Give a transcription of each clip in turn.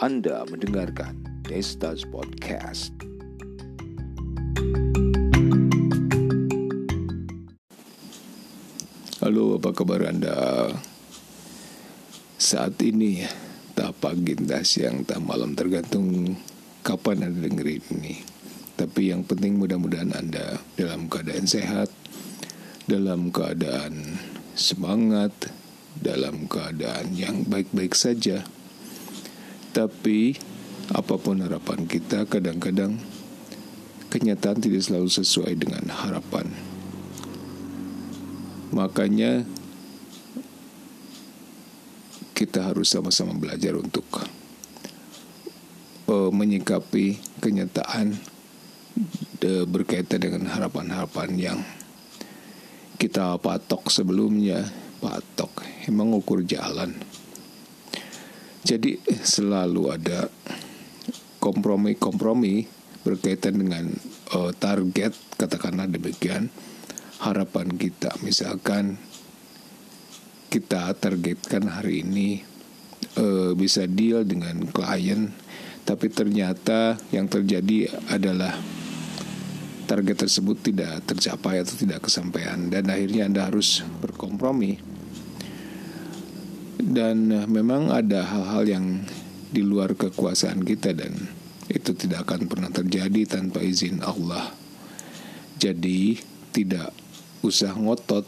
Anda mendengarkan Destas Podcast. Halo, apa kabar Anda? Saat ini, tak pagi, tak siang, tak malam, tergantung kapan Anda dengerin ini. Tapi yang penting mudah-mudahan Anda dalam keadaan sehat, dalam keadaan semangat, dalam keadaan yang baik-baik saja. Tapi apa pun harapan kita, kadang-kadang kenyataan tidak selalu sesuai dengan harapan. Makanya kita harus sama-sama belajar untuk uh, menyikapi kenyataan de, berkaitan dengan harapan-harapan yang kita patok sebelumnya, patok emang ukur jalan. Jadi selalu ada kompromi-kompromi berkaitan dengan uh, target katakanlah demikian. Harapan kita misalkan kita targetkan hari ini uh, bisa deal dengan klien tapi ternyata yang terjadi adalah target tersebut tidak tercapai atau tidak kesampaian. Dan akhirnya Anda harus berkompromi dan memang ada hal-hal yang di luar kekuasaan kita dan itu tidak akan pernah terjadi tanpa izin Allah. Jadi tidak usah ngotot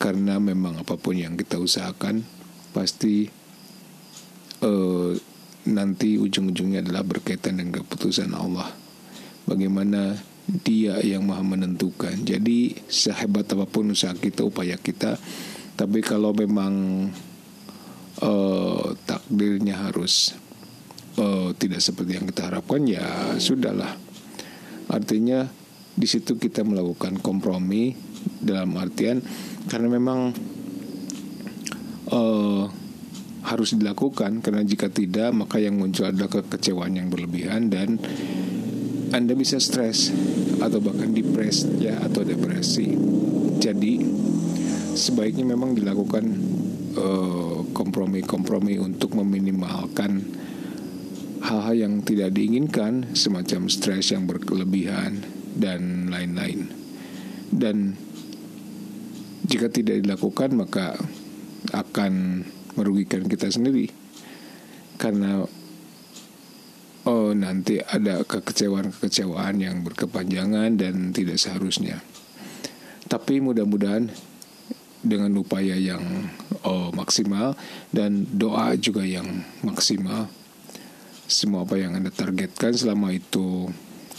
karena memang apa pun yang kita usahakan pasti uh, nanti ujung-ujungnya adalah berkaitan dengan keputusan Allah. Bagaimana Dia yang Maha menentukan. Jadi sehebat apa pun usaha kita, upaya kita, tapi kalau memang uh, takdirnya harus uh, tidak seperti yang kita harapkan ya sudahlah. Artinya di situ kita melakukan kompromi dalam artian karena memang uh, harus dilakukan karena jika tidak maka yang muncul adalah kekecewaan yang berlebihan dan anda bisa stres atau bahkan depres ya atau depresi. Jadi sebaiknya memang dilakukan kompromi-kompromi uh, untuk meminimalkan hal-hal yang tidak diinginkan semacam stres yang berlebihan dan lain-lain. Dan jika tidak dilakukan maka akan merugikan kita sendiri. Karena oh nanti ada kekecewaan-kekecewaan yang berkepanjangan dan tidak seharusnya. Tapi mudah-mudahan dengan upaya yang oh, maksimal dan doa juga yang maksimal. Semua apa yang Anda targetkan selama itu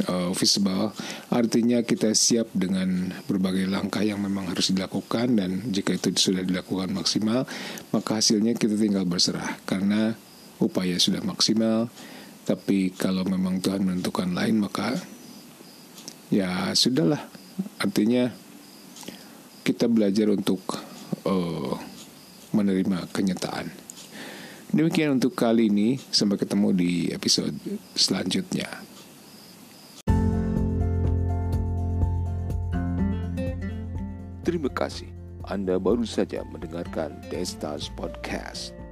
uh, visible artinya kita siap dengan berbagai langkah yang memang harus dilakukan dan jika itu sudah dilakukan maksimal maka hasilnya kita tinggal berserah karena upaya sudah maksimal. Tapi kalau memang Tuhan menentukan lain maka ya sudahlah. Artinya kita belajar untuk uh, menerima kenyataan Demikian untuk kali ini. Sampai ketemu di episode selanjutnya. Terima kasih. Anda baru saja mendengarkan Destas Podcast.